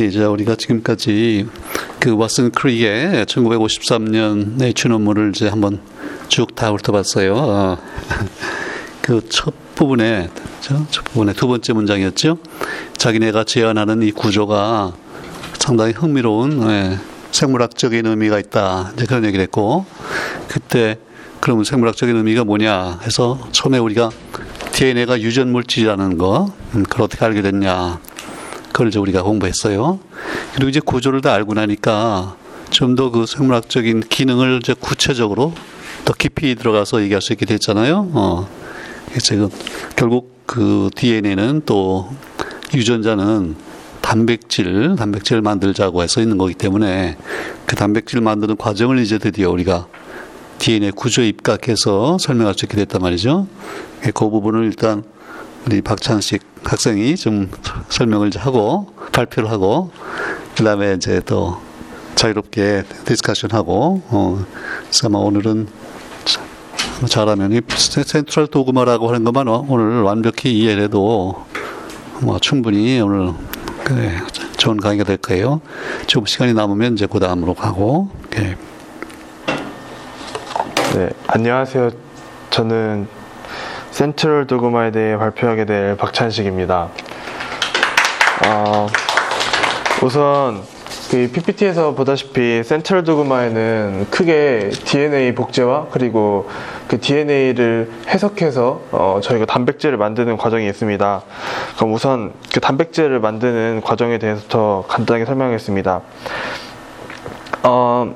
이제 우리가 지금까지 그 왓슨 크릭의 1953년 내 논문을 이제 한번 쭉 다 훑어봤어요. 어. 그첫 부분에 첫 부분에 두 번째 문장이었죠. 자기네가 제안하는 이 구조가 상당히 흥미로운 예, 생물학적인 의미가 있다. 이제 그런 얘기를 했고 그때 그러면 생물학적인 의미가 뭐냐 해서 처음에 우리가 DNA가 유전 물질이라는 거 음, 그걸 어떻게 알게 됐냐 그걸 이제 우리가 공부했어요. 그리고 이제 구조를 다 알고 나니까 좀 더 그 생물학적인 기능을 이제 구체적으로 더 깊이 들어가서 얘기할 수 있게 됐잖아요. 어. 그래서 결국 그 DNA는 또 유전자는 단백질, 단백질을 만들자고 해서 있는 거기 때문에 그 단백질 만드는 과정을 이제 드디어 우리가 DNA 구조에 입각해서 설명할 수 있게 됐단 말이죠. 그 부분을 일단 우리 박찬식 학생이 좀 설명을 하고 발표를 하고 그 다음에 이제 또 자유롭게 디스커션하고 어, 그래서 아마 오늘은 잘하면 이 센트럴 도그마라고 하는 것만 오늘 완벽히 이해해도 뭐 충분히 오늘 그 좋은 강의가 될 거예요. 좀 시간이 남으면 이제 그 다음으로 가고. 네. 네, 안녕하세요. 저는 센트럴 도그마에 대해 발표하게 될 박찬식입니다. 어, 우선 그 PPT에서 보다시피 센트럴 도그마에는 크게 DNA 복제와 그리고 그 DNA를 해석해서 어, 저희가 단백질을 만드는 과정이 있습니다. 그럼 우선 그 단백질을 만드는 과정에 대해서 더 간단하게 설명하겠습니다. 어,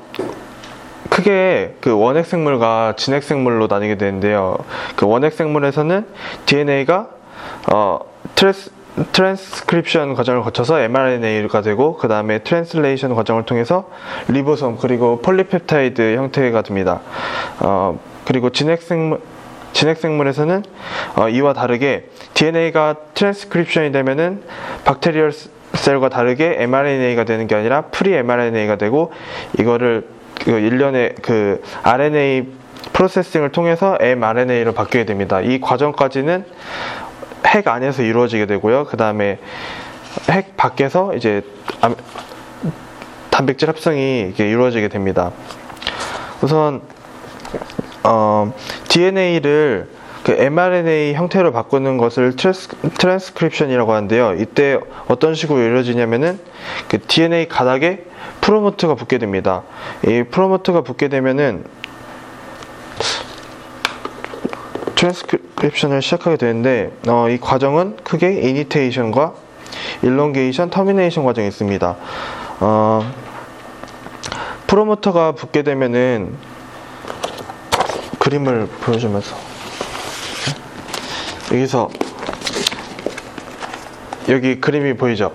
크게 그 원핵 생물과 진핵 생물로 나뉘게 되는데요. 그 원핵 생물에서는 DNA가 어, 트레스 트랜스크립션 과정을 거쳐서 mRNA가 되고 그 다음에 translation 과정을 통해서 리보솜 그리고 폴리펩타이드 형태가 됩니다. 어, 그리고 진핵생물 진핵생물에서는 어, 이와 다르게 DNA가 트랜스크립션이 되면은 bacterial cell과 다르게 mRNA가 되는 게 아니라 pre mRNA가 되고 이거를 그 일련의 그 RNA 프로세싱을 통해서 mRNA로 바뀌게 됩니다. 이 과정까지는 핵 안에서 이루어지게 되고요. 그 다음에 핵 밖에서 이제 단백질 합성이 이루어지게 됩니다. 우선 어, DNA를 그 mRNA 형태로 바꾸는 것을 트랜스, 트랜스크립션이라고 하는데요. 이때 어떤 식으로 이루어지냐면은 그 DNA 가닥에 promoter가 붙게 됩니다. 이 promoter가 붙게 되면은 트랜스크립션을 시작하게 되는데 어, 이 과정은 크게 initiation과 elongation, termination 과정이 있습니다. 어, promoter가 붙게 되면은 그림을 보여주면서 여기서 여기 그림이 보이죠?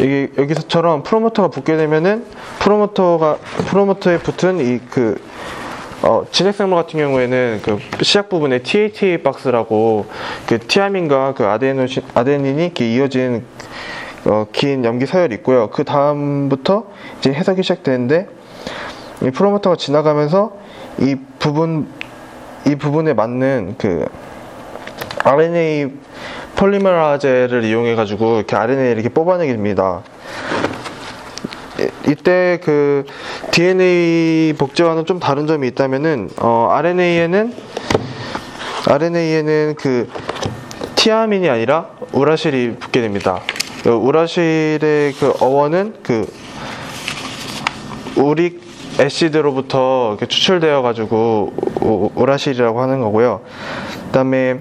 여기 여기서처럼 프로모터가 붙게 되면은 프로모터가 프로모터에 붙은 이그 어, 진핵생물 같은 경우에는 그 시작 부분에 TATA 박스라고 그 티아민과 그 아데노 아데닌이 이어진 어, 긴 염기 서열이 있고요. 그 다음부터 이제 해석이 시작되는데 이 프로모터가 지나가면서 이 부분 이 부분에 맞는 그 RNA 폴리메라제를 이용해 가지고 이렇게 RNA를 이렇게 뽑아내게 됩니다. 이때 그 DNA 복제와는 좀 다른 점이 있다면은 어, RNA에는 RNA에는 그 티아민이 아니라 우라실이 붙게 됩니다. 그 우라실의 그 어원은 그 uric acid로부터 추출되어 가지고 우라실이라고 하는 거고요. 그다음에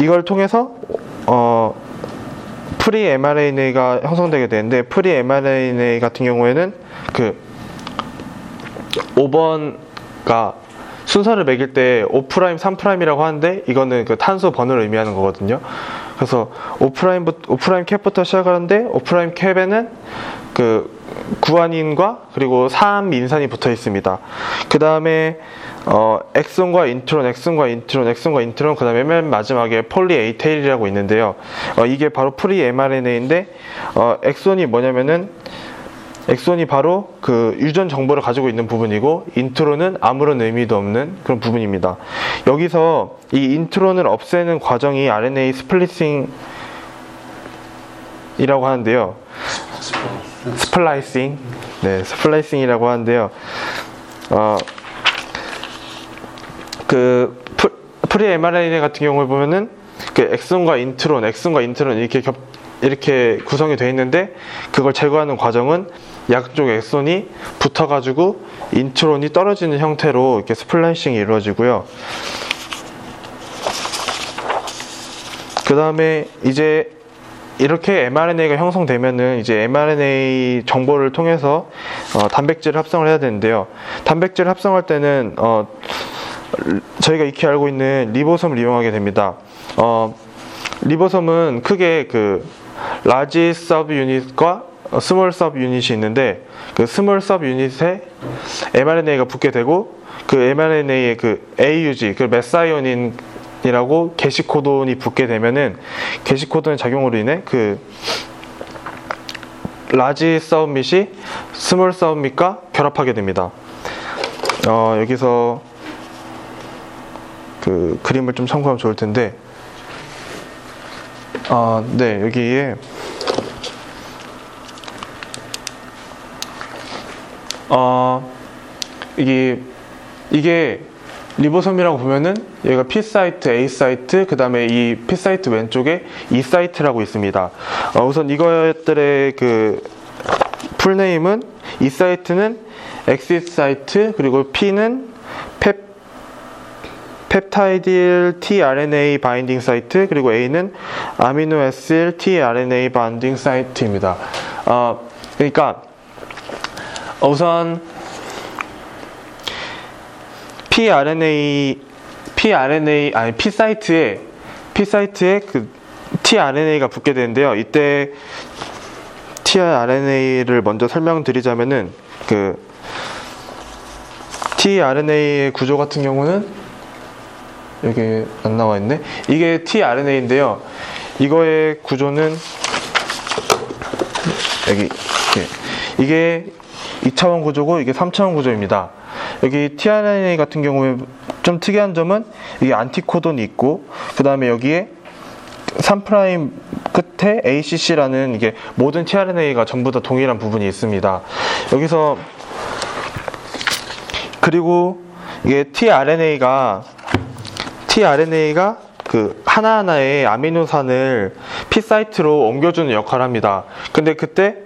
이걸 통해서 어 pre mRNA가 형성되게 되는데 pre mRNA 같은 경우에는 그 5번가 순서를 매길 때 5', 3'이라고 하는데 이거는 그 탄소 번호를 의미하는 거거든요. 그래서 5', 5' cap부터 시작하는데 5' cap에는 그 구아닌과 그리고 3인산이 붙어 있습니다. 그 다음에 어, 엑손과 인트론, 엑손과 인트론, 엑손과 인트론, 그 다음에 맨 마지막에 poly A tail이라고 있는데요. 어, 이게 바로 pre mRNA인데, 어, 엑손이 뭐냐면은, 엑손이 바로 그 유전 정보를 가지고 있는 부분이고, 인트론은 아무런 의미도 없는 그런 부분입니다. 여기서 이 인트론을 없애는 과정이 RNA 스플리싱 스플라이싱이라고 하는데요. splicing. 네, splicing이라고 하는데요. 어, 그 pre mRNA 같은 경우를 보면은 그 엑손과 인트론, 엑슨과 인트론 이렇게 겹 이렇게 구성이 되어 있는데 그걸 제거하는 과정은 양쪽 엑손이 붙어가지고 인트론이 떨어지는 형태로 이렇게 splicing이 이루어지고요. 그 다음에 이제 이렇게 mRNA가 형성되면은 이제 mRNA 정보를 통해서 어, 단백질을 합성을 해야 되는데요. 단백질을 합성할 때는 어, 저희가 익히 알고 있는 리보솜을 이용하게 됩니다. 어, 리보솜은 크게 그 large subunit과 small subunit이 있는데 그 small subunit에 mRNA가 붙게 되고 그 mRNA의 그 AUG 그 methionine 이라고 개시 코돈이 붙게 되면은 개시 코돈의 작용으로 인해 그 large subunit이 small subunit과 결합하게 됩니다. 어, 여기서 그 그림을 좀 참고하면 좋을 텐데 아, 네, 여기에 어, 이게 이게 리보솜이라고 보면은 여기가 P site, A site, 그 다음에 이 P site 왼쪽에 E site라고 있습니다. 어, 우선 이것들의 그 풀네임은 E 사이트는 엑시스 사이트, 그리고 P는 펩 peptidyl tRNA binding site 그리고 A는 아미노에실 tRNA 바인딩 사이트입니다. 어, 그러니까 우선 pRNA pRNA 아니 p site에 p site에 그 tRNA가 붙게 되는데요. 이때 tRNA를 먼저 설명드리자면은 그 tRNA의 구조 같은 경우는 여기 안 나와 있네. 이게 tRNA인데요. 이거의 구조는 여기. 이게 2차원 구조고 이게 3차원 구조입니다. 여기 tRNA 같은 경우에 좀 특이한 점은 이게 안티코돈이 있고 그 다음에 여기에 3' 끝에 ACC라는 이게 모든 tRNA가 전부 다 동일한 부분이 있습니다. 여기서 그리고 이게 tRNA가 tRNA가 그 하나하나의 아미노산을 P 사이트로 옮겨주는 역할을 합니다. 근데 그때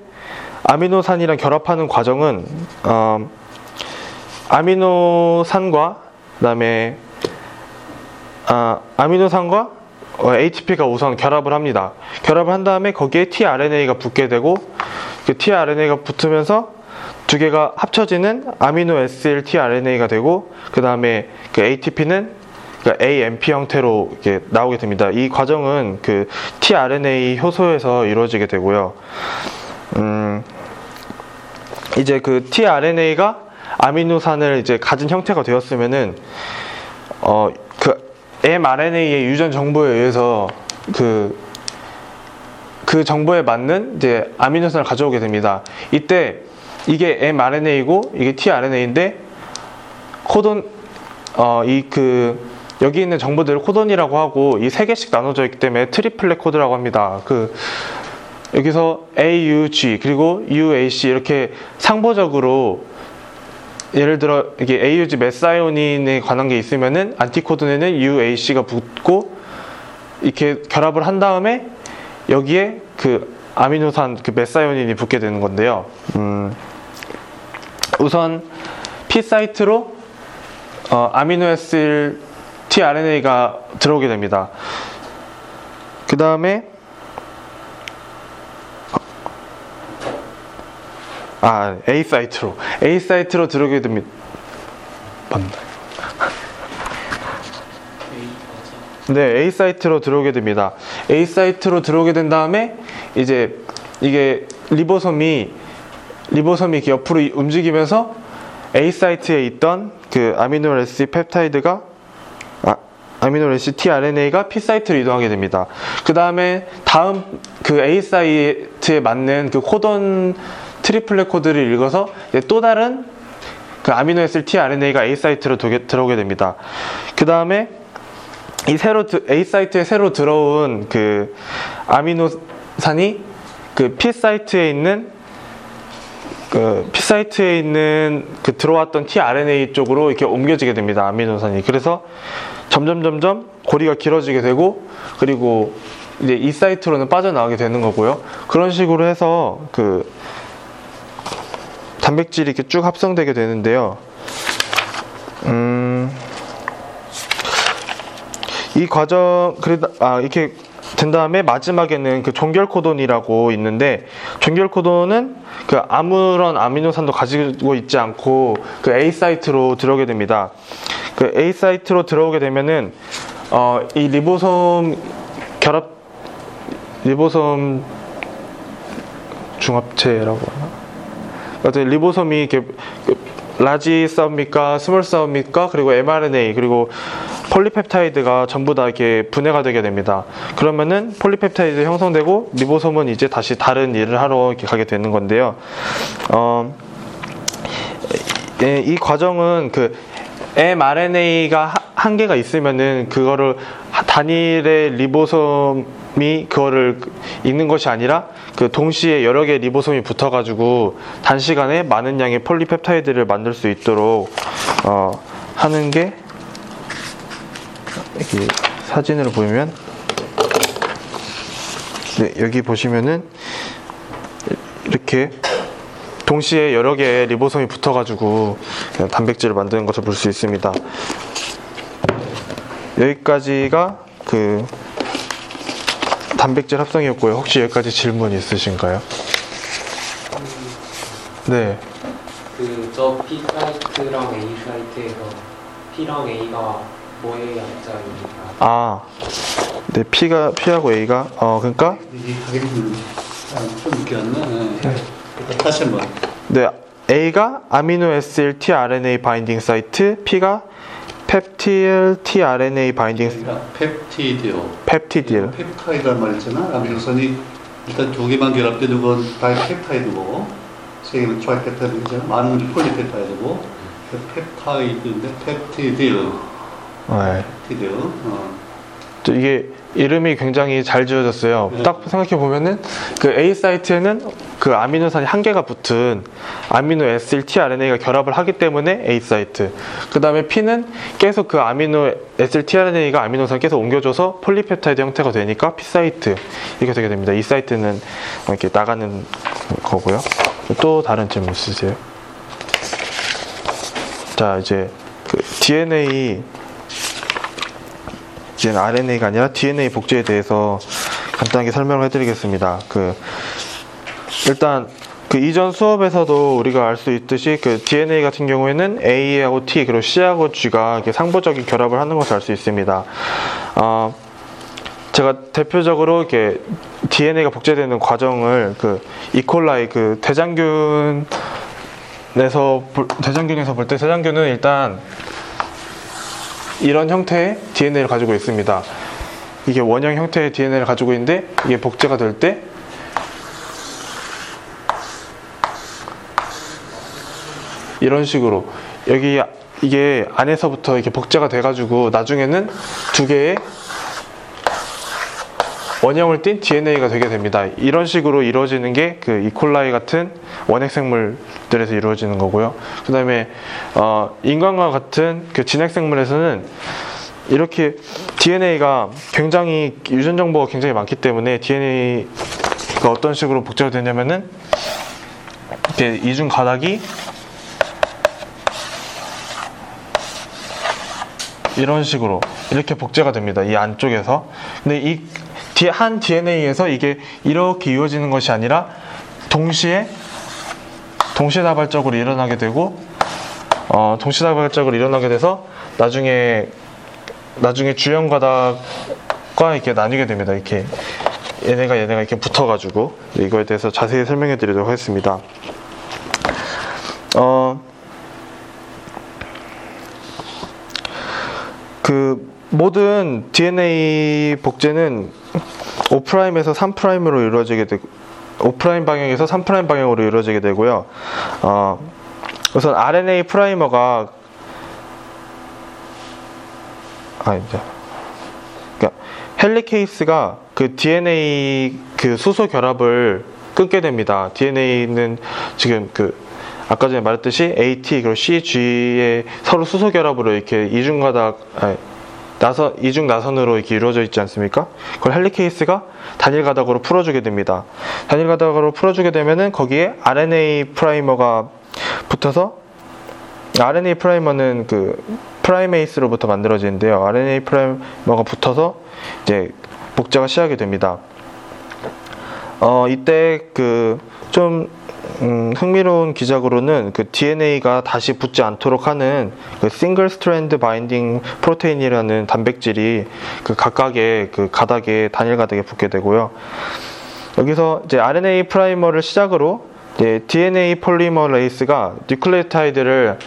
아미노산이랑 결합하는 과정은 어, 아미노산과 그다음에 아, 아미노산과 어, ATP가 우선 결합을 합니다. 결합을 한 다음에 거기에 tRNA가 붙게 되고 그 tRNA가 붙으면서 두 개가 합쳐지는 아미노 SL tRNA가 되고 그 다음에 그 ATP는 그러니까 AMP 형태로 이렇게 나오게 됩니다. 이 과정은 그 tRNA 효소에서 이루어지게 되고요. 음, 이제 그 tRNA가 아미노산을 이제 가진 형태가 되었으면은 어, 그 mRNA의 유전 정보에 의해서 그, 그 정보에 맞는 이제 아미노산을 가져오게 됩니다. 이때 이게 mRNA이고 이게 tRNA인데 코돈 어, 이 그 여기 있는 정보들을 코돈이라고 하고 이 세 개씩 나눠져 있기 때문에 triplet code라고 합니다. 그 여기서 A, U, G 그리고 U, A, C 이렇게 상보적으로 예를 들어 이게 A, U, G 메사이오닌에 관한 게 있으면은 안티코돈에는 U, A, C가 붙고 이렇게 결합을 한 다음에 여기에 그 아미노산 그 메사이오닌이 붙게 되는 건데요. 음, 우선 P 사이트로 어, 아미노에실 tRNA가 들어오게 됩니다. 그 다음에 아 A site로 A site로 들어오게 됩니다. 맞나? 네, A site로 들어오게 됩니다. A site로 들어오게 된 다음에 이제 이게 리보솜이 리보솜이 옆으로 움직이면서 A site에 있던 그 aminoacyl 펩타이드가 aminoacyl tRNA가 P site로 이동하게 됩니다. 그 다음에 다음 그 A site에 맞는 그 코돈 triplet code를 읽어서 또 다른 그 aminoacyl tRNA가 A site로 들어오게 됩니다. 그 다음에 이 새로 A site에 새로 들어온 그 아미노산이 그 P site에 있는 그 P site에 있는 그 들어왔던 tRNA 쪽으로 이렇게 옮겨지게 됩니다. 아미노산이. 그래서 점점 점점 고리가 길어지게 되고 그리고 이제 이 사이트로는 빠져나가게 되는 거고요. 그런 식으로 해서 그 단백질이 이렇게 쭉 합성되게 되는데요. 음, 이 과정, 그래, 아, 이렇게 된 다음에 마지막에는 그 종결 코돈이라고 있는데 종결 코돈은 그 아무런 아미노산도 가지고 있지 않고 그 A site로 들어오게 됩니다. 그 A site로 들어오게 되면은 어, 이 리보솜 결합 리보솜 중합체라고 하나? 어떤 리보솜이 이렇게 large subunit, small subunit 그리고 mRNA 그리고 폴리펩타이드가 전부 다 이렇게 분해가 되게 됩니다. 그러면은 폴리펩타이드 형성되고 리보솜은 이제 다시 다른 일을 하러 이렇게 가게 되는 건데요. 어, 이 과정은 그 mRNA가 한 개가 있으면은 그거를 단일의 리보솜 이 그거를 읽는 것이 아니라 그 동시에 여러 개의 리보솜이 붙어가지고 단시간에 많은 양의 폴리펩타이드를 만들 수 있도록 어, 하는 게 사진으로 보면 네, 여기 보시면은 이렇게 동시에 여러 개의 리보솜이 붙어가지고 단백질을 만드는 것을 볼 수 있습니다. 여기까지가 그 단백질 합성이었고요. 혹시 여기까지 질문 있으신가요? 네. 그저 P 사이트랑 A 사이트에서 P랑 A가 뭐의 약자입니까? 아, 네, P가 P하고 A가 어 그러니까 이게 가격은 좀 늦게 왔나? 네. 다시 한번. 네, A가 aminoacyl tRNA binding site, P가 peptidyl tRNA binding peptidyl. peptidyl. 펩타이드란 말 있잖아. 아미노산이 일단 두 개만 결합되는 건 dipeptide고 세 개는 tripeptide죠. 많은 건 폴리펩타이드고 그 펩타이드인데 peptidyl. 네. peptidyl. 어. 또 이게 이름이 굉장히 잘 지어졌어요. 네. 딱 생각해 보면은 그 A site에는 그 아미노산이 한 개가 붙은 aminoacyl tRNA가 결합을 하기 때문에 A site. 그 다음에 P는 계속 그 aminoacyl tRNA가 아미노산을 계속 옮겨줘서 폴리펩타이드 형태가 되니까 P site 이렇게 되게 됩니다. E site는 이렇게 나가는 거고요. 또 다른 질문 있으세요? 자 이제 그 DNA 이제는 RNA가 아니라 DNA 복제에 대해서 간단하게 설명을 해드리겠습니다. 그 일단 그 이전 수업에서도 우리가 알 수 있듯이 그 DNA 같은 경우에는 A하고 T 그리고 C하고 G가 상부적인 결합을 하는 것을 알 수 있습니다. 어, 제가 대표적으로 이렇게 DNA가 복제되는 과정을 그 이콜라이 그 대장균 에서 볼- 대장균에서 볼 때 대장균은 일단 이런 형태의 DNA를 가지고 있습니다. 이게 원형 형태의 DNA를 가지고 있는데 이게 복제가 될 때 이런 식으로 여기 이게 안에서부터 이렇게 복제가 돼가지고 나중에는 두 개의 원형을 띤 DNA가 되게 됩니다. 이런 식으로 이루어지는 게 그 이콜라이 같은 원핵 생물들에서 이루어지는 거고요. 그 다음에 어, 인간과 같은 그 진핵 생물에서는 이렇게 DNA가 굉장히 유전 정보가 굉장히 많기 때문에 DNA가 어떤 식으로 복제가 되냐면은 이렇게 이중 가닥이 이런 식으로 이렇게 복제가 됩니다. 이 안쪽에서. 근데 이 한 DNA에서 이게 이렇게 이루어지는 것이 아니라 동시에 동시다발적으로 일어나게 되고 어, 동시다발적으로 일어나게 돼서 나중에 나중에 가닥과 이렇게 나뉘게 됩니다. 이렇게 얘네가 얘네가 이렇게 붙어가지고 이거에 대해서 자세히 설명해 드리도록 하겠습니다. 어, 그 모든 DNA 복제는 5'에서 3'으로 이루어지게 되고 5' 방향에서 3' 방향으로 이루어지게 되고요. 어, 우선 RNA primer가 아 이제 그러니까 helicase가 그 DNA 그 수소 결합을 끊게 됩니다. DNA는 지금 그 아까 전에 말했듯이 AT 그리고 CG의 서로 수소 결합으로 이렇게 이중 가닥 아니, 나선 이중 나선으로 이렇게 이루어져 있지 않습니까? 그걸 helicase가 단일 가닥으로 풀어주게 됩니다. 단일 가닥으로 풀어주게 되면은 거기에 RNA primer가 붙어서 RNA primer는 그 primase로부터 만들어지는데요. RNA primer가 붙어서 이제 복제가 시작이 됩니다. 어, 이때 그 좀 음, 흥미로운 기작으로는 그 DNA가 다시 붙지 않도록 하는 그 single strand binding protein이라는 단백질이 그 각각의 그 가닥에 단일 가닥에 붙게 되고요. 여기서 이제 RNA primer를 시작으로 DNA 폴리머레이스가 뉴클레오타이드를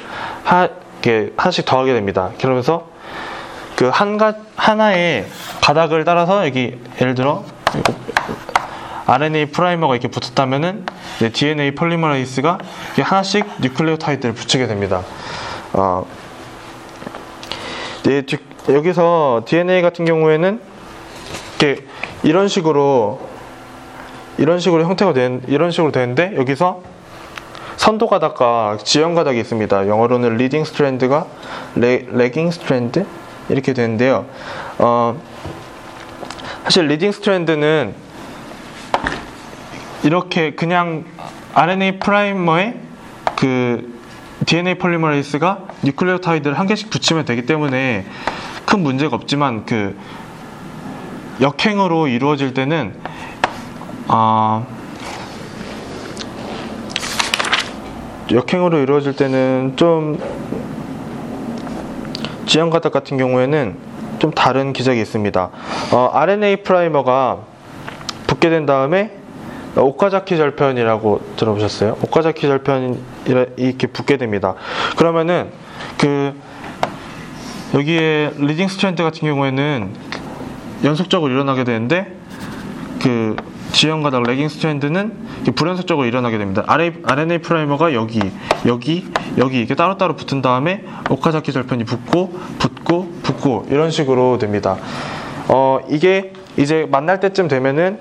하, 이렇게 하나씩 더하게 됩니다. 그러면서 그 한 가 하나의 가닥을 따라서 여기 예를 들어 RNA primer가 이렇게 붙었다면은 DNA polymerase가 하나씩 뉴클레오타이드를 붙이게 됩니다. 어, 네, 여기서 DNA 같은 경우에는 이렇게 이런 식으로 이런 식으로 형태가 된 이런 식으로 되는데 여기서 선도 가닥과 지연 가닥이 있습니다. 영어로는 leading strand가 레, lagging strand 이렇게 되는데요. 어, 사실 leading strand는 이렇게 그냥 RNA primer에 그 DNA polymerase가 뉴클레오타이드를 한 개씩 붙이면 되기 때문에 큰 문제가 없지만 그 역행으로 이루어질 때는 아 역행으로 이루어질 때는 좀 지연 가닥 같은 경우에는 좀 다른 기작이 있습니다. 어, RNA primer가 붙게 된 다음에 오카자키 절편이라고 들어보셨어요? 오카자키 절편이 이렇게 붙게 됩니다. 그러면은 그 여기에 leading strand 같은 경우에는 연속적으로 일어나게 되는데 그 지연가닥 lagging strand는 불연속적으로 일어나게 됩니다. RNA primer가 여기, 여기, 여기 이렇게 따로따로 붙은 다음에 오카자키 절편이 붙고, 붙고, 붙고 이런 식으로 됩니다. 어, 이게 이제 만날 때쯤 되면은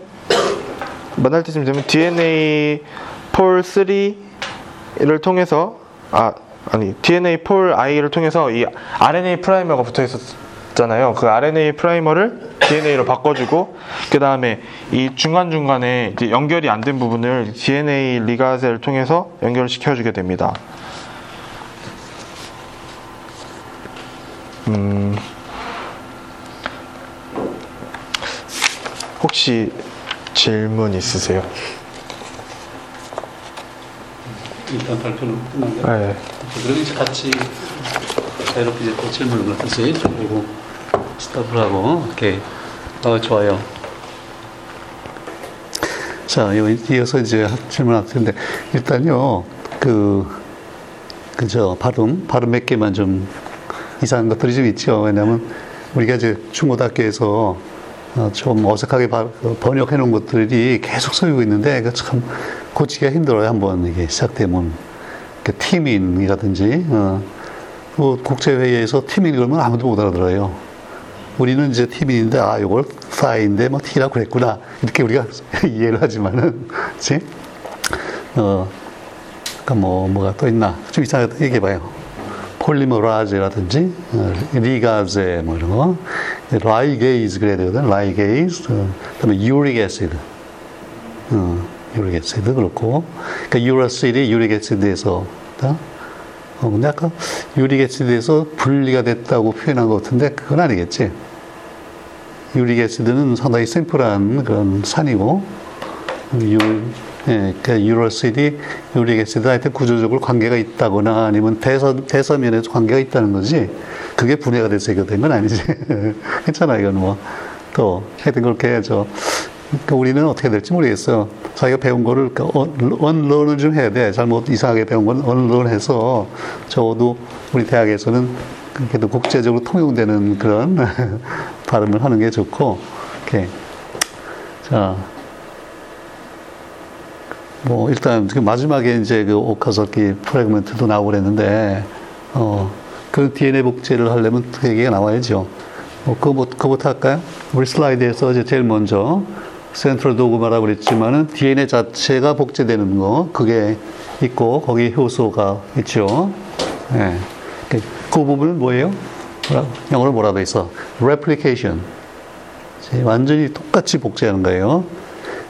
만날 때쯤 되면 DNA pol 3를 통해서 아 아니 DNA pol I를 통해서 이 RNA primer가 붙어 있었잖아요. 그 RNA primer를 DNA로 바꿔주고 그 다음에 이 중간 중간에 연결이 안 된 부분을 DNA 리가제를 통해서 연결시켜주게 됩니다. 음, 혹시 질문 있으세요? 일단 발표는 끝났나요? 네. 그럼 이제 같이 자유롭게 이제 또 질문을 다시 그리고 스탑을 하고 오케이 어, 좋아요. 자 이어서 이제 질문할 텐데 일단요 그 그저 발음 발음 몇 개만 좀 이상한 것들이 좀 있죠. 왜냐하면 우리가 이제 중고등학교에서 어, 좀 어색하게 그 번역해 놓은 것들이 계속 쓰이고 있는데 참 고치기가 힘들어요. 한번 이게 시작되면 티민이라든지 어, 뭐 국제회의에서 티민 그러면 아무도 못 알아들어요. 우리는 이제 티민인데 아 이걸 사인데 뭐 T라고 그랬구나 이렇게 우리가 이해를 하지만은 그치? 어, 그러니까 뭐 뭐가 또 있나 좀 이상하게 얘기해봐요. 폴리머라제라든지 어, 리가제 뭐 이런 거 ligase 그래야 되거든. ligase. 어, 그다음에 uric acid. 어, uric acid 그렇고. 그러니까 유라실 uric acid에서 어, 근데 아까 uric acid에서 분리가 됐다고 표현한 것 같은데 그건 아니겠지? uric acid는 상당히 simple한 그런 산이고 유, 예, 그 유라실이, uric acid 하여튼 구조적으로 관계가 있다거나 아니면 대사, 대사면에서 관계가 있다는 거지 그게 분해가 돼서 해결된 건 아니지. 괜찮아, 이건 뭐. 또, 하여튼 그렇게 해야죠. 그러니까 우리는 어떻게 될지 모르겠어. 자기가 배운 거를 언론을 좀 해야 돼. 잘못 이상하게 배운 건 언론해서 적어도 우리 대학에서는 그래도 국제적으로 통용되는 그런 발음을 하는 게 좋고, 이렇게. 자. 뭐 일단 그 마지막에 이제 그 오카사키 프레그먼트도 나오고 그랬는데 어, 그 DNA 복제를 하려면 그 얘기가 나와야죠. 어, 그거 뭐, 그거부터 할까요? 우리 슬라이드에서 이제 제일 먼저 센트럴 도그마라고 그랬지만은 DNA 자체가 복제되는 거 그게 있고 거기에 효소가 있죠. 예. 그, 그 부분은 뭐예요? 영어로 뭐라 돼 있어? replication. 완전히 똑같이 복제하는 거예요.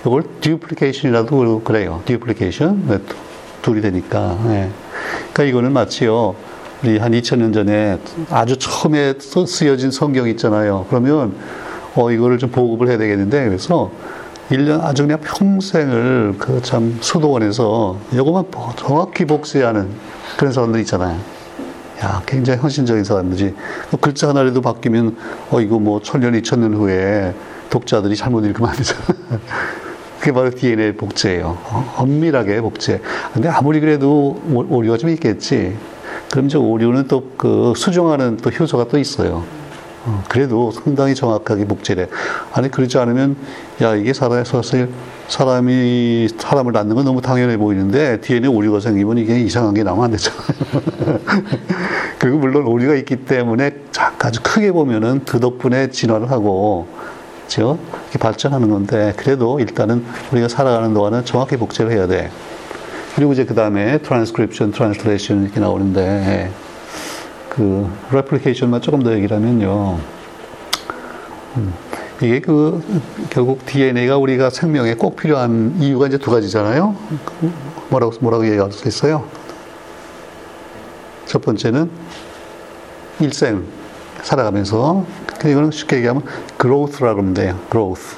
이걸 duplication이라도 그래요. duplication. 네, 둘이 되니까. 예. 그러니까 이거는 마치요. 우리 한 2000년 전에 아주 처음에 쓰여진 성경 있잖아요. 그러면 어 이거를 좀 보급을 해야 되겠는데 그래서 1년 아주 그냥 평생을 그 참 수도원에서 이거만 정확히 복제하는 그런 사람들 있잖아요. 야, 굉장히 헌신적인 사람들이 뭐 글자 하나라도 바뀌면 어 이거 뭐 천년 이천년 후에 독자들이 잘못 읽으면 안 되잖아. 그게 바로 DNA 복제예요. 어, 엄밀하게 복제. 근데 아무리 그래도 오류가 좀 있겠지. 그럼 저 오류는 또 그 수정하는 또 효소가 또 있어요. 어, 그래도 상당히 정확하게 복제래. 아니 그렇지 않으면 야 이게 살아서 사람이 사람을 낳는 건 너무 당연해 보이는데 DNA 오류가 생기면 이게 이상한 게 나오면 안 되잖아요. 그리고 물론 오류가 있기 때문에 아주 크게 보면은 그 덕분에 진화를 하고 그렇죠? 이렇게 발전하는 건데 그래도 일단은 우리가 살아가는 동안은 정확히 복제를 해야 돼. 그리고 이제 그 다음에 트랜스크립션, 트랜스레이션 이렇게 나오는데 그 replication만 조금 더 얘기를 하면요. 음, 이게 그 결국 DNA가 우리가 생명에 꼭 필요한 이유가 이제 두 가지잖아요. 뭐라고 뭐라고 얘기할 수 있어요? 첫 번째는 일생 살아가면서 이거는 쉽게 얘기하면 growth라고 하면 돼요. growth.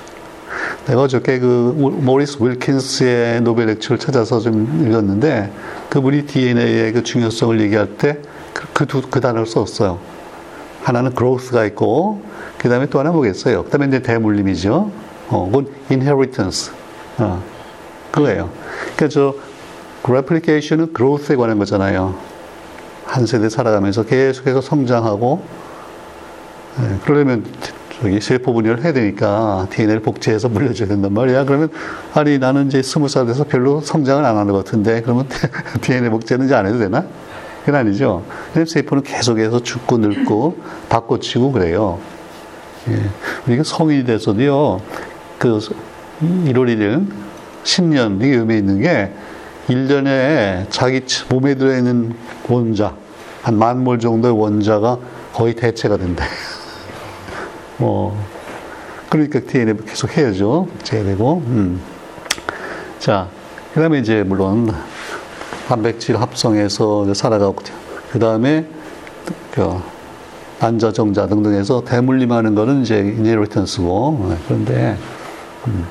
내가 어저께 그 모리스 윌킨스의 노벨 렉처를 찾아서 좀 읽었는데 그분이 DNA의 그 중요성을 얘기할 때 그, 두, 그 단어를 썼어요. 하나는 growth가 있고, 그 다음에 또 하나 뭐겠어요? 그 다음에 이제 대물림이죠. 어, 그건 inheritance. 어, 그거예요. 그러니까 저 replication은 growth에 관한 거잖아요. 한 세대 살아가면서 계속해서 성장하고, 네, 그러려면 저기 세포 분열을 해야 되니까 DNA를 복제해서 물려줘야 된단 말이야. 그러면 아니 나는 이제 스무 살 돼서 별로 성장을 안 하는 것 같은데 그러면 DNA 복제는 이제 안 해도 되나? 그건 아니죠. 세포는 계속해서 죽고 늙고 바꿔치고 그래요. 예. 우리가 성인이 돼서도요, 그 1월 1일 신년이 의미 있는 게 1년에 자기 몸에 들어있는 원자, 한 만 몰 정도의 원자가 거의 대체가 된대. 뭐, 그러니까 DNA 계속 해야죠. 제되고. 음. 자, 그 다음에 이제 물론 단백질 합성해서 살아가고 그 다음에 그 난자, 정자 등등 해서 대물림하는 거는 이제 inheritance고. 네, 그런데 음,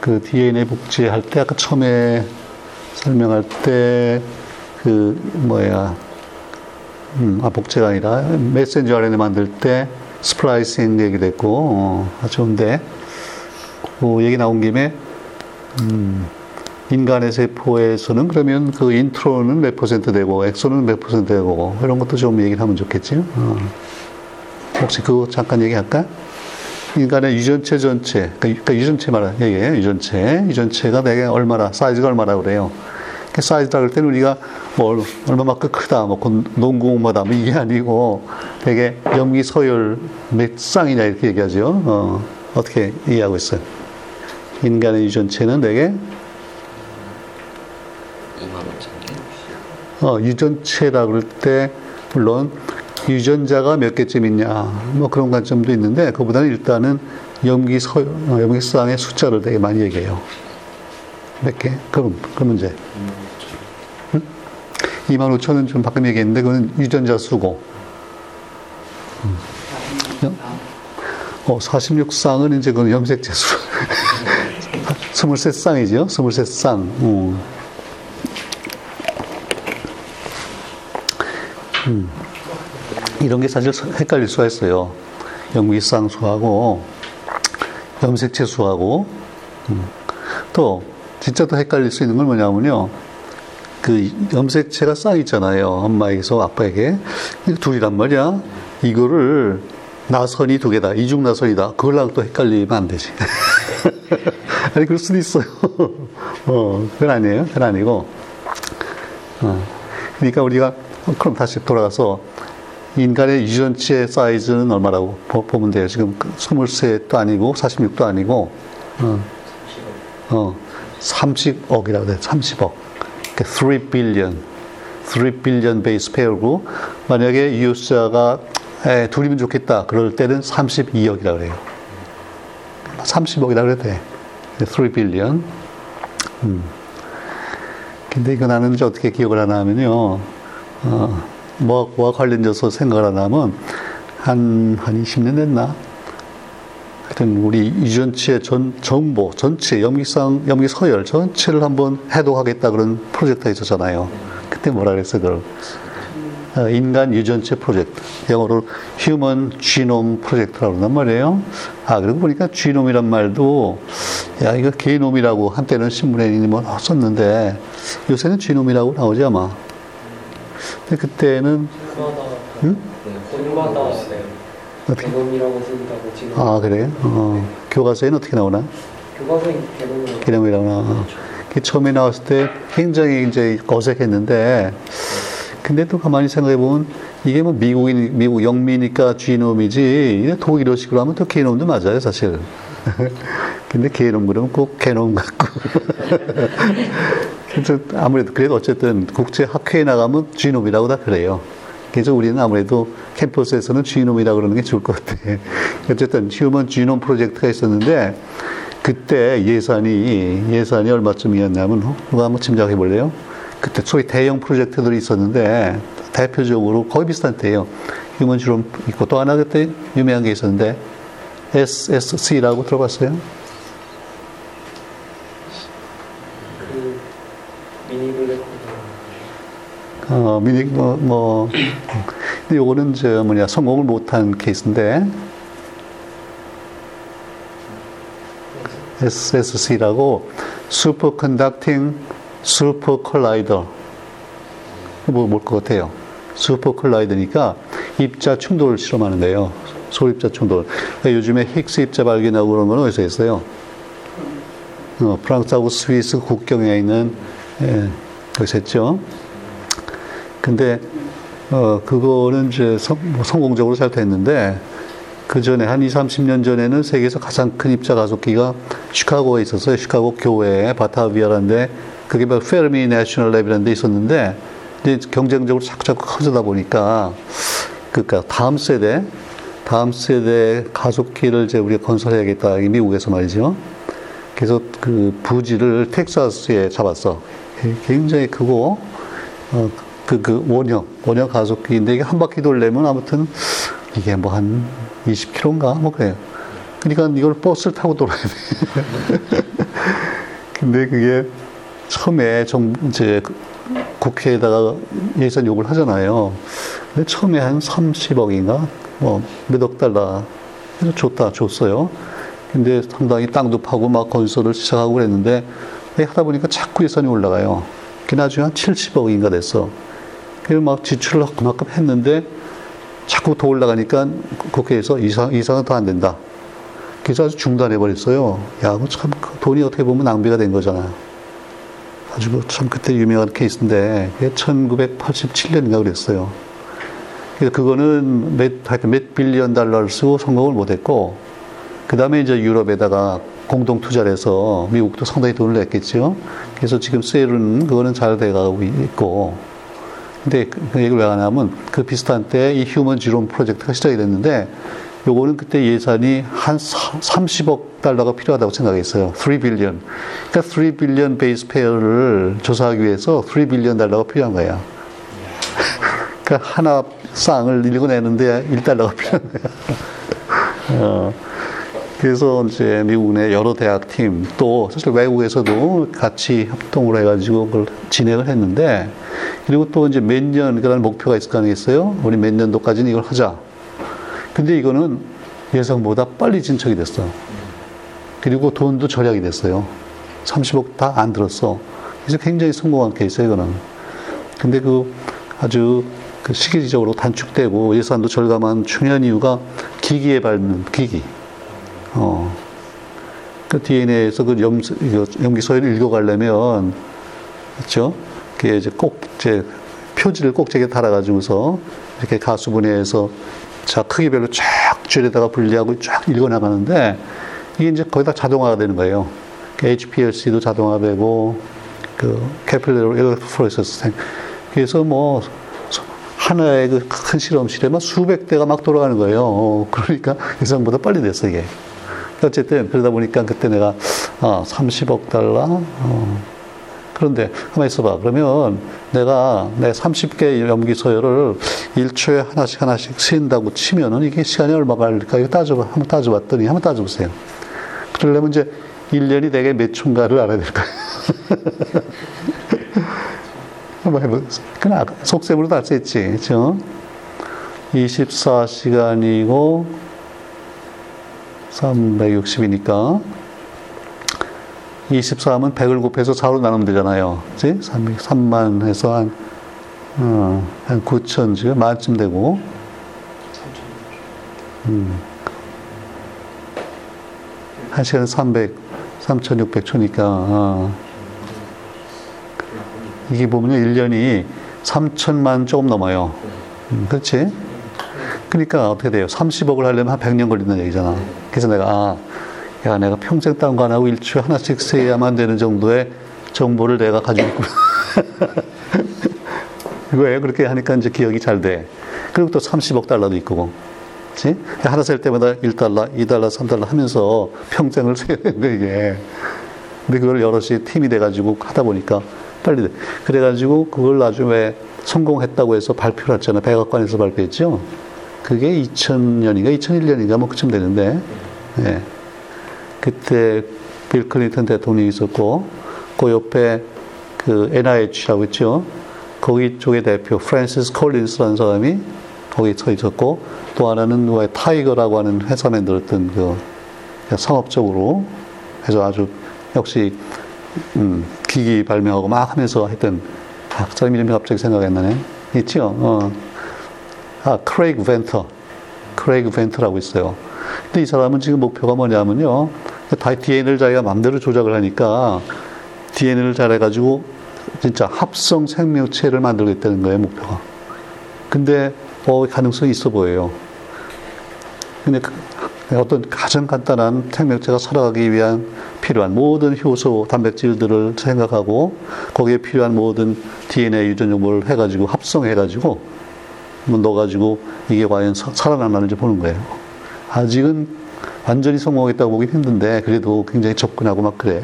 그 DNA 복제할 때 아까 처음에 설명할 때 그 뭐야 음, 아 복제가 아니라 메신저 RNA 만들 때 splicing 얘기됐고 어, 아, 좋은데 그 얘기 나온 김에 음, 인간의 세포에서는 그러면 그 intron은 몇 퍼센트 되고 exon은 몇 퍼센트 되고 이런 것도 좀 얘기를 하면 좋겠지 어. 혹시 그거 잠깐 얘기할까? 인간의 유전체 전체, 그러니까, 그러니까 유전체 말하 얘기해 유전체. 유전체가 내게 얼마나, 사이즈가 얼마나 그래요. 그 사이즈라 할 때는 우리가 뭐 얼마만큼 크다, 뭐 농구공마다 뭐 이게 아니고 되게 염기 서열 몇 쌍이냐 이렇게 얘기하죠. 어, 어떻게 이해하고 있어요? 인간의 유전체는 되게 어, 유전체라 그럴 때 물론 유전자가 몇 개쯤 있냐 뭐 그런 관점도 있는데 그보다는 일단은 염기 서 어, 염기쌍의 숫자를 되게 많이 얘기해요. 몇 개? 그럼 그 문제. 응? 2만 5천은 좀 방금 얘기했는데 그건 유전자 수고. 음. 어, 46쌍은 이제 그 염색체 수. 23쌍이죠. 23쌍. 음. 음. 이런 게 사실 헷갈릴 수가 있어요. 염기쌍수하고 염색체 수하고 음. 또 진짜 더 헷갈릴 수 있는 건 뭐냐면요. 그 염색체가 쌍 있잖아요. 엄마에게서 아빠에게 둘이란 말이야. 이거를 나선이 두 개다. 이중 나선이다. 그걸랑 또 헷갈리면 안 되지. 아니 그럴 수도 있어요. 어, 그건 아니에요. 그건 아니고. 어. 그러니까 우리가 그럼 다시 돌아가서 인간의 유전체 사이즈는 얼마라고 보, 면 돼요. 지금 23도 아니고 46도 아니고 어, 어 30억이라고 돼. 30억. 그러니까 3 billion. 3 billion 베이스 페어고 만약에 이웃자가 에, 둘이면 좋겠다. 그럴 때는 32억이라고 그래요. 30억이라고 그래도 돼. 3 billion. 음. 근데 이거 나는 이제 어떻게 기억을 하나 하면요. 어, 뭐와 관련돼서 생각을 하나 하면 한, 한 20년 됐나? 하여튼 우리 유전체 전, 정보, 전체, 염기상, 염기 서열 전체를 한번 해독하겠다 그런 프로젝트가 있었잖아요. 그때 뭐라 그랬어, 그걸? 어, 인간 유전체 프로젝트. 영어로 휴먼 지놈 프로젝트라고 그런단 말이에요. 아, 그리고 보니까 지놈이란 말도, 야, 이거 게이놈이라고 한때는 신문에 뭐 썼는데, 요새는 지놈이라고 나오지 아마. 근데 그때는, 응? 네. 어떻게? 개놈이라고 쓴다고 지금 아, 그래? 어, 교과서에는 어떻게 나오나? 교과서에 개놈이라고 기념이라고 나와. 그 처음에 나왔을 때 굉장히 이제 어색했는데, 근데 또 가만히 생각해 보면 이게 뭐 미국인, 미국 영미니까 쥐놈이지, 독일어식으로 하면 또 개놈도 맞아요, 사실. 근데 개놈 그러면 꼭 개놈 같고. 그래서 아무래도 그래도 어쨌든 국제 학회에 나가면 쥐놈이라고 다 그래요. 그래서 우리는 아무래도 캠퍼스에서는 쥐놈이라고 그러는 게 좋을 것 같아. 어쨌든 휴먼 쥐놈 프로젝트가 있었는데 그때 예산이 예산이 얼마쯤이었냐면 누가 한번 짐작해 볼래요? 그때 소위 대형 프로젝트들이 있었는데 대표적으로 거의 비슷한 때예요. 휴먼 쥐놈 있고 또 하나 그때 유명한 게 있었는데 SSC라고 들어봤어요? 그 미니 블랙홀 어, 미니, 뭐, 뭐. 근데 요거는 저 뭐냐, 성공을 못한 케이스인데, SSC라고 Super Conducting Super Collider. 뭐, 뭘 것 같아요? 슈퍼 컬라이더니까 입자 충돌을 실험하는데요. 소입자 충돌. 그러니까 요즘에 힉스 입자 발견하고 그런 건 어디서 했어요? 어, 프랑스하고 스위스 국경에 있는, 예, 거기서 했죠. 근데 어 그거는 이제 성, 뭐 성공적으로 잘 됐는데 그 전에 한 2, 30년 전에는 세계에서 가장 큰 입자 가속기가 시카고에 있었어요. 시카고 교외에 바타비아라는데 그게 막 Fermi National Lab이라는 데 있었는데 이제 경쟁적으로 자꾸 자꾸 커지다 보니까 그러니까 다음 세대 다음 세대 가속기를 이제 우리가 건설해야겠다. 이 미국에서 말이죠. 그래서 그 부지를 텍사스에 잡았어. 굉장히 크고 어, 그, 그 원형, 원형 가속기인데 이게 한 바퀴 돌려면 아무튼 이게 뭐 한 20km인가? 뭐 그래요. 그러니까 이걸 버스를 타고 돌아야 돼. 근데 그게 처음에 정, 이제 국회에다가 예산 요구를 하잖아요. 근데 처음에 한 30억인가? 뭐 몇억 달러. 해서 줬다, 줬어요. 근데 상당히 땅도 파고 막 건설을 시작하고 그랬는데 하다 보니까 자꾸 예산이 올라가요. 그 나중에 한 70억인가 됐어. 그래서 막 지출을 그만큼 했는데 자꾸 더 올라가니까 국회에서 이상, 이상은 더 안 된다. 그래서 아주 중단해 버렸어요. 야, 참, 돈이 어떻게 보면 낭비가 된 거잖아요. 아주 참 그때 유명한 케이스인데, 그게 1987년인가 그랬어요. 그래서 그거는 몇, 하여튼 몇 빌리언 달러를 쓰고 성공을 못 했고, 그 다음에 이제 유럽에다가 공동 투자를 해서 미국도 상당히 돈을 냈겠죠. 그래서 지금 CERN은 그거는 잘 돼가고 있고, 근데 그, 그 얘기를 왜 하냐면 그 비슷한 때 이 Human Genome Project가 시작이 됐는데 요거는 그때 예산이 한 30억 달러가 필요하다고 생각했어요. 3 billion. 그러니까 3 billion base pair를 조사하기 위해서 3 billion 달러가 필요한 거야. 그러니까 하나 쌍을 읽어내는데 1달러가 필요한 거야. 어. 그래서 이제 미국 내 여러 대학 팀 또 사실 외국에서도 같이 협동을 해가지고 그걸 진행을 했는데 그리고 또 이제 몇 년, 그다음 목표가 있을 거 아니겠어요? 우리 몇 년도까지는 이걸 하자. 근데 이거는 예상보다 빨리 진척이 됐어. 그리고 돈도 절약이 됐어요. 30억 다 안 들었어. 그래서 굉장히 성공한 케이스예요, 이거는. 근데 그 아주 그 시기적으로 단축되고 예산도 절감한 중요한 이유가 기기에 밟는 기기. 어. 그 DNA에서 그 염, 염기서열을 읽어가려면, 그렇죠? 그게 이제 꼭, 제 표지를 꼭지게 달아가지고서 이렇게 가수분해해서 자 크기별로 쫙 줄에다가 분리하고 쫙 읽어나가는데 이게 이제 거의 다 자동화가 되는 거예요. HPLC도 자동화되고 그 캐필러 엘렉트로레스 그래서 뭐 하나의 그 큰 실험실에만 수백 대가 막 돌아가는 거예요. 어, 그러니까 예상보다 빨리 됐어 이게. 어쨌든 그러다 보니까 그때 내가 아 30억 달러. 어. 그런데 가만 있어봐. 그러면 내가 내 30개 염기 서열을 1초에 하나씩 하나씩 쓰인다고 치면은 이게 시간이 얼마 걸릴까? 이거 따져봐. 한번 따져봤더니 한번 따져보세요. 그러려면 이제 1년이 내게 몇 초인가를 알아야 될 거예요. 한번 해보세요. 그냥 속셈으로도 알 수 있지. 그죠? 24시간이고 360이니까 24하면 100을 곱해서 4로 나누면 되잖아요. 그치? 3, 3만 해서 한, 어, 한 9천, 지금 만쯤 되고. 음. 한 시간에 300, 3,600 초니까, 어. 이게 보면요, 1년이 3천만 조금 넘어요. 음, 그렇지? 그러니까 어떻게 돼요? 30억을 하려면 한 100년 걸린다는 얘기잖아. 그래서 내가, 아, 야, 내가 평생 딴 거 안 하고 일주일에 하나씩 세야만 되는 정도의 정보를 내가 가지고. 왜? 그렇게 하니까 이제 기억이 잘 돼. 그리고 또 30억 달러도 있고. 그치? 하나 셀 때마다 1달러, 2달러, 3달러 하면서 평생을 세야 되는데, 이게. 근데 그걸 여럿이 팀이 돼가지고 하다 보니까 빨리 돼. 그래가지고 그걸 나중에 성공했다고 해서 발표를 했잖아. 백악관에서 발표했죠. 그게 2000년인가 2001년인가 뭐 그쯤 되는데, 예. 그때 빌 클린턴 대통령이 있었고, 그 옆에 그 NIH라고 있죠. 거기 쪽의 대표 프랜시스 콜린스라는 사람이 거기 서 있었고, 또 하나는 왜 TIGR라고 하는 회사 만들었던 그 상업적으로 해서 아주 역시 음, 기기 발명하고 막 하면서 했던 아, 그 사람 이름이 갑자기 생각이 안 나네. 있죠? 어. 아, 크레이그 벤터. 크레이그 벤터라고 있어요. 근데 이 사람은 지금 목표가 뭐냐면요. 다 DNA를 자기가 마음대로 조작을 하니까 DNA를 잘해가지고 진짜 합성 생명체를 만들겠다는 거예요, 목표가. 근데, 어, 가능성이 있어 보여요. 근데 그, 어떤 가장 간단한 생명체가 살아가기 위한 필요한 모든 효소, 단백질들을 생각하고 거기에 필요한 모든 DNA 유전 정보를 해가지고 합성해가지고 뭐 넣어가지고 이게 과연 살아나는지 보는 거예요. 아직은 완전히 성공하겠다고 보기 힘든데 그래도 굉장히 접근하고 막 그래.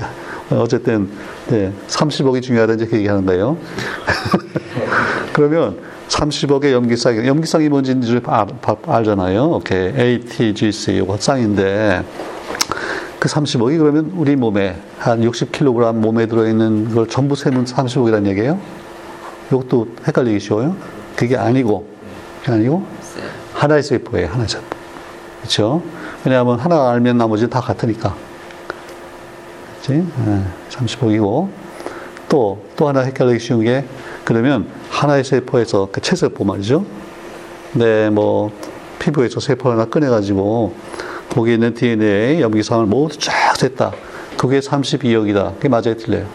어쨌든 네, 30억이 중요하다 이제 그 얘기하는 거예요. 그러면 30억의 염기쌍이 염기쌍이 뭔지 이제 알, 잖아요 오케이 ATGC 이거 쌍인데 그 30억이 그러면 우리 몸에 한 60kg 몸에 들어있는 걸 전부 세면 30억이라는 얘기예요? 이것도 헷갈리기 쉬워요? 그게 아니고 그게 아니고 하나의 세포예요 하나의 세포 그렇죠? 왜냐하면 하나 알면 나머지는 다 같으니까 그렇지? 30억이고 또, 또 하나 헷갈리기 쉬운 게 그러면 하나의 세포에서 그 체세포 말이죠. 네, 뭐 피부에서 세포 하나 꺼내가지고 거기에 있는 DNA 염기상을 모두 쫙 셌다. 그게 32억이다. 그게 맞아요, 틀려요?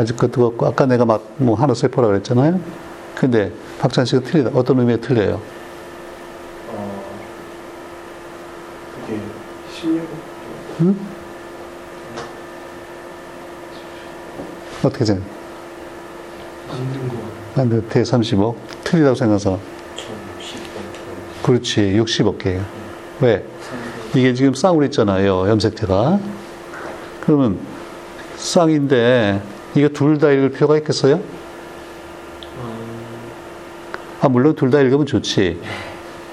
아직 그것도 없고 아까 내가 막 뭐 하나 세포라고 그랬잖아요. 근데 박찬 씨가 틀리다. 어떤 의미에 틀려요? 어, 그게 16억? 응? 어떻게 생각해? 맞는 대 30억? 틀리다고 생각해서. 1060억. 그렇지. 60억 개예요. 왜? 이게 지금 쌍으로 있잖아요. 염색체가. 그러면 쌍인데 이거 둘 다 읽을 필요가 있겠어요? 아, 물론 둘 다 읽으면 좋지.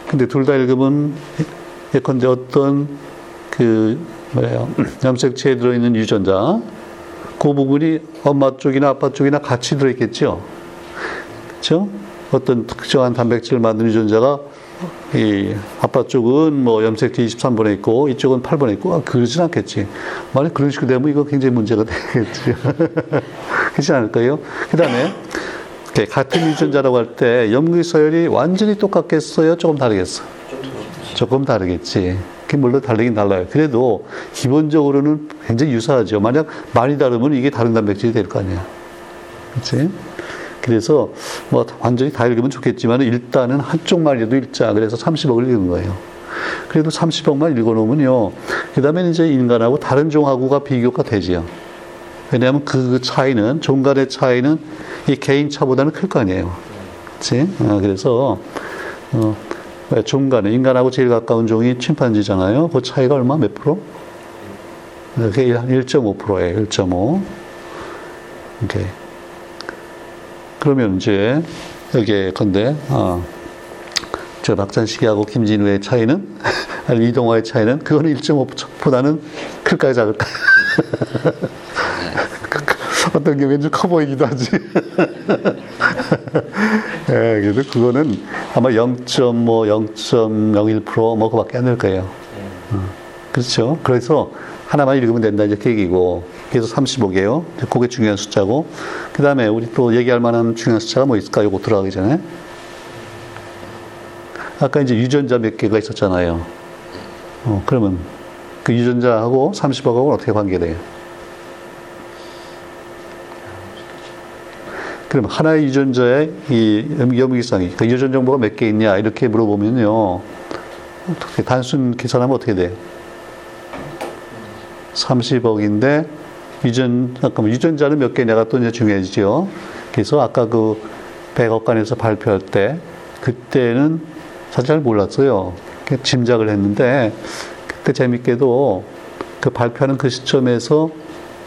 근데 둘 다 읽으면 예컨대 어떤 그 뭐예요? 염색체에 들어있는 유전자 그 부분이 엄마 쪽이나 아빠 쪽이나 같이 들어있겠죠. 그렇죠? 어떤 특정한 단백질을 만드는 유전자가 이 아빠 쪽은 뭐 염색체 23번에 있고 이쪽은 8번에 있고 아, 그러진 않겠지. 만약 그런 식으로 되면 이거 굉장히 문제가 되겠지. 그렇지 않을까요? 그 다음에 같은 유전자라고 할 때 염기 서열이 완전히 똑같겠어요? 조금 다르겠어? 조금 다르겠지. 물론 다르긴 달라요. 그래도 기본적으로는 굉장히 유사하죠. 만약 많이 다르면 이게 다른 단백질이 될 거 아니야. 그렇지? 그래서 뭐 완전히 다 읽으면 좋겠지만 일단은 한쪽만이라도 읽자. 그래서 30억을 읽은 거예요. 그래도 30억만 읽어놓으면요. 그 다음에 이제 인간하고 다른 종하고가 비교가 되지요. 왜냐하면 그 차이는, 종간의 차이는 이 개인 차보다는 클 거 아니에요. 그치? 어, 그래서, 어, 왜 종간에, 인간하고 제일 가까운 종이 침판지잖아요. 그 차이가 얼마 몇 프로? 그게 1.5%예요. 1.5. 오케이. 그러면 이제, 여기에 건데, 어, 저 박찬식이하고 김진우의 차이는, 아니, 이동화의 차이는, 그거는 1.5보다는 클까요, 작을까요? 어떤 경우에는 좀커 보이기도 하지. 예, 그래서 그거는 아마 0.뭐 0.01%뭐 그밖에 안 될 거예요. 어, 그렇죠. 그래서 하나만 읽으면 된다 이제 그 얘기고 그래서 35개요. 그게 중요한 숫자고 그 다음에 우리 또 얘기할 만한 중요한 숫자가 뭐 있을까? 요거 들어가기 전에 아까 이제 유전자 몇 개가 있었잖아요. 어, 그러면 그 유전자하고 30억하고는 어떻게 관계돼요? 그럼 하나의 유전자의 이 염기성이 그 유전 정보가 몇 개 있냐 이렇게 물어보면요 어떻게 단순 계산하면 어떻게 돼? 30억인데 유전 잠깐만 유전자는 몇 개냐가 또 이제 중요해지죠. 그래서 아까 그 백악관에서 발표할 때 그때는 사실 잘 몰랐어요. 짐작을 했는데 그때 재밌게도 그 발표하는 그 시점에서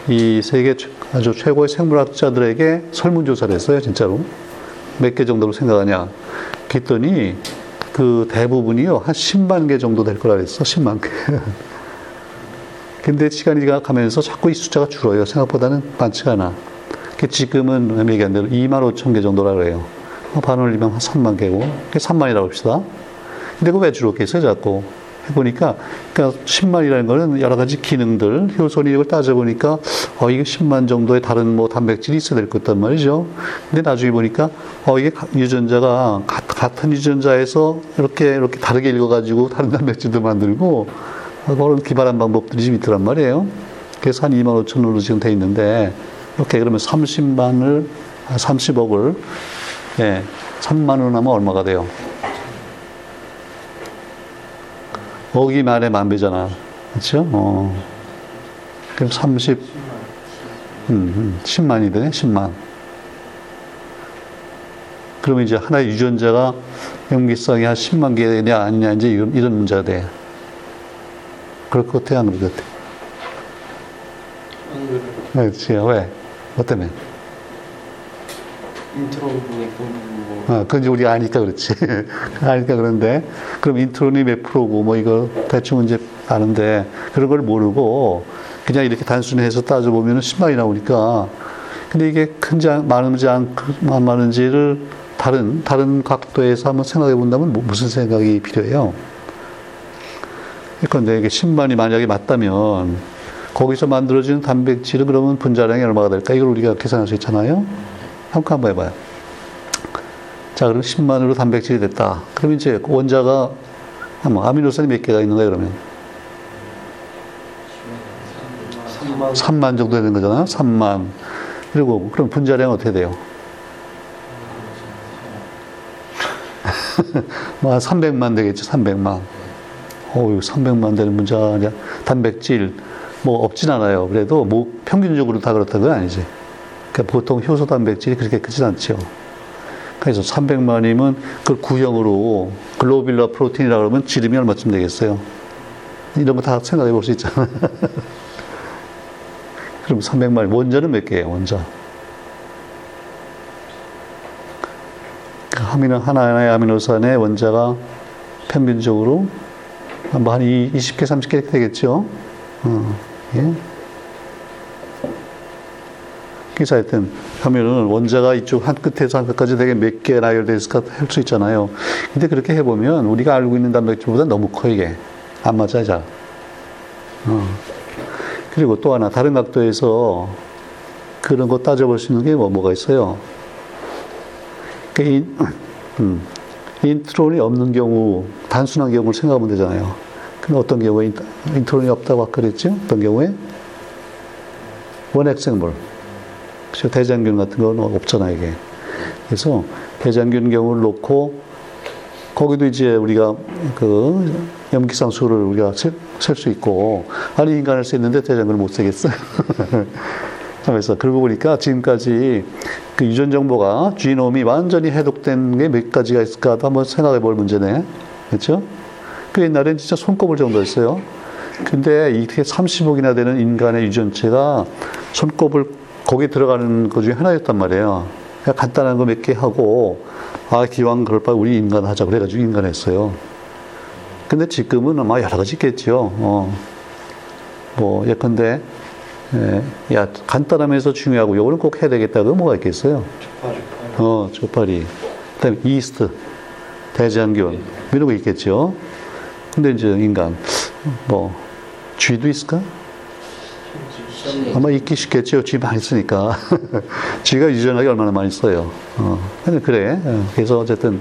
이 세계 아주 최고의 생물학자들에게 설문조사를 했어요, 진짜로. 몇 개 정도로 생각하냐. 그랬더니 그 대부분이요, 한 10만 개 정도 될 거라 그랬어, 10만 개. 근데 시간이 가면서 자꾸 이 숫자가 줄어요. 생각보다는 많지가 않아. 지금은 얘기한 대로 2만 5천 개 정도라 그래요. 반 올리면 한 3만 개고, 3만이라고 합시다. 근데 그왜 줄었겠어요, 자꾸? 해보니까, 그러니까 10만이라는 거는 여러 가지 기능들, 효소니 이걸 따져보니까, 어, 이게 10만 정도의 다른 뭐 단백질이 있어야 될 것 같단 말이죠. 근데 나중에 보니까, 어, 이게 유전자가 같은 유전자에서 이렇게, 이렇게 다르게 읽어가지고 다른 단백질도 만들고, 그런 기발한 방법들이 좀 있더란 말이에요. 그래서 한 2만 5천으로 지금 돼 있는데, 이렇게 그러면 30만을, 30억을, 예, 3만 원 하면 얼마가 돼요? 억이 만에 만 배잖아. 그렇죠? 어. 그럼 30, 음, 음, 10만이 되네, 10만. 그러면 이제 하나의 유전자가 염기쌍이 한 10만 개냐 아니냐 이제 이런, 이런 문제가 돼. 그럴 것 같아, 안 그럴 것 같아? 안 그래요. 네. 왜? 뭐 때문에? 인트론 부분의 공부 어, 그건 이제 우리가 아니까 그렇지. 아니까 그런데, 그럼 인트론이 몇 프로고, 뭐 이거 대충 이제 아는데, 그런 걸 모르고, 그냥 이렇게 단순히 해서 따져보면 10만이 나오니까, 근데 이게 큰지, 많은지 안, 안 많은지를 다른, 다른 각도에서 한번 생각해 본다면 뭐, 무슨 생각이 필요해요? 그러니까 이게 10만이 만약에 맞다면, 거기서 만들어지는 단백질은 그러면 분자량이 얼마가 될까? 이걸 우리가 계산할 수 있잖아요? 한번 해봐요. 자, 그럼 10만으로 단백질이 됐다. 그럼 이제 원자가 뭐 아미노산이 몇 개가 있는 거야, 그러면? 3만 3만 정도 되는 거잖아요. 3만. 그리고 그럼 분자량 어떻게 돼요? 뭐 300만 되겠죠. 300만. 어우, 300만 되는 분자 단백질 뭐 없진 않아요. 그래도 뭐 평균적으로 다 그렇다는 건 아니지. 그러니까 보통 효소 단백질이 그렇게 크진 않죠. 그래서 300만이면 그걸 구형으로 글로빌라 프로틴이라 그러면 지름이 얼마쯤 되겠어요? 이런 거 다 생각해 볼 수 있잖아. 그럼 300만 원자는 몇 개예요, 원자? 그 아미노 하나의 아미노산의 원자가 평균적으로 뭐 한 20개, 30개 되겠죠? 어, 예. 그래서 하여튼 하면은 원자가 이쪽 한 끝에서 한 끝까지 되게 몇 개 나열되어 있을까 할 수 있잖아요. 근데 그렇게 해보면 우리가 알고 있는 단백질보다 너무 커 이게. 안 맞아, 잘. 어. 그리고 또 하나, 다른 각도에서 그런 거 따져볼 수 있는 게 뭐, 뭐가 있어요? 그 인, 음, 인트론이 없는 경우, 단순한 경우를 생각하면 되잖아요. 근데 어떤 경우에 인트론이 없다고 아까 그랬죠? 어떤 경우에? 원핵생물. 그죠? 대장균 같은 건 없잖아, 이게. 그래서 대장균 경우를 놓고 거기도 이제 우리가 그 염기상 수를 우리가 셀 수 있고 아니 인간을 셌는데 대장균을 못 세겠어요. 그래서 그러고 보니까 지금까지 그 유전 정보가 지놈이 완전히 해독된 게 몇 가지가 있을까도 한번 생각해 볼 문제네. 그렇죠? 그 옛날엔 진짜 손꼽을 정도였어요. 근데 이렇게 30억이나 되는 인간의 유전체가 손꼽을 거기에 들어가는 것 중에 하나였단 말이에요. 그냥 간단한 거 몇 개 하고 아 기왕 그럴 바에 우리 인간 하자 그래가지고 인간 했어요. 근데 지금은 아마 여러 가지 있겠죠. 어. 뭐 예컨대 예, 야 간단하면서 중요하고 요거는 꼭 해야 되겠다고 뭐가 있겠어요. 어, 조파리. 그다음에 이스트, 대장균 이런 거 있겠죠. 근데 이제 인간 뭐 쥐도 있을까? 아마 있기 쉽겠죠. 쥐 많이 쓰니까. 쥐가 유전하기 얼마나 많이 써요. 어, 그래. 어, 그래서 어쨌든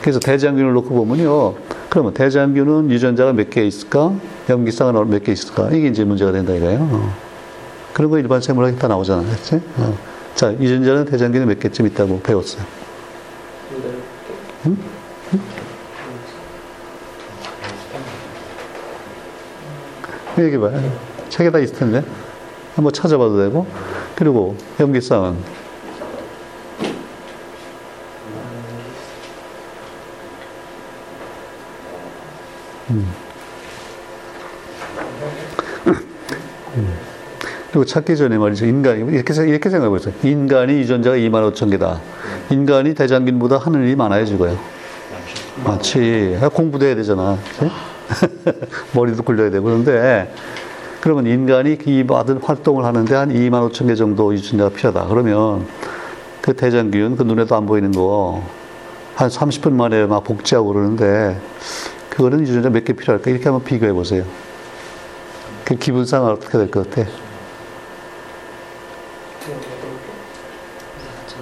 그래서 대장균을 놓고 보면요. 그러면 대장균은 유전자가 몇 개 있을까? 염기쌍은 몇 개 있을까? 이게 이제 문제가 된다 이거예요. 어. 그런 거 일반 생물학에 다 나오잖아. 그렇지? 어. 자, 유전자는 대장균이 몇 개쯤 있다고 배웠어요. 근데 여기 봐요. 책에 다 있을 텐데. 한번 찾아봐도 되고. 그리고 염기쌍은 음. 그리고 찾기 전에 말이죠. 인간이, 이렇게, 생- 이렇게 생각해 보세요. 인간이 유전자가 2만 5천 개다. 인간이 대장균보다 하는 일이 많아요, 죽어요. 많지. 공부도 해야 되잖아. 그치? 머리도 굴려야 되고. 그런데, 그러면 인간이 이 모든 활동을 하는데 한 2만 5천 개 정도 유전자가 필요하다. 그러면 그 대장균, 그 눈에도 안 보이는 거, 한 30분 만에 막 복제하고 그러는데, 그거는 유전자 몇 개 필요할까? 이렇게 한번 비교해 보세요. 그 기분상 어떻게 될 것 같아? 삼천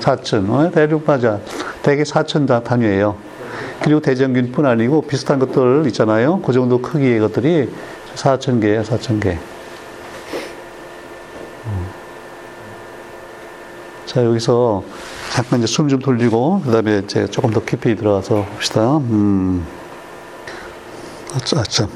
사천 4천, 어, 대륙 맞아. 대개 4천 다 단위예요. 그리고 대장균뿐 아니고 비슷한 것들 있잖아요. 그 정도 크기의 것들이 4천 개예요, 4천 개. 음. 자, 여기서 잠깐 이제 숨 좀 돌리고, 그 다음에 이제 조금 더 깊이 들어가서 봅시다. 음. 아, 참.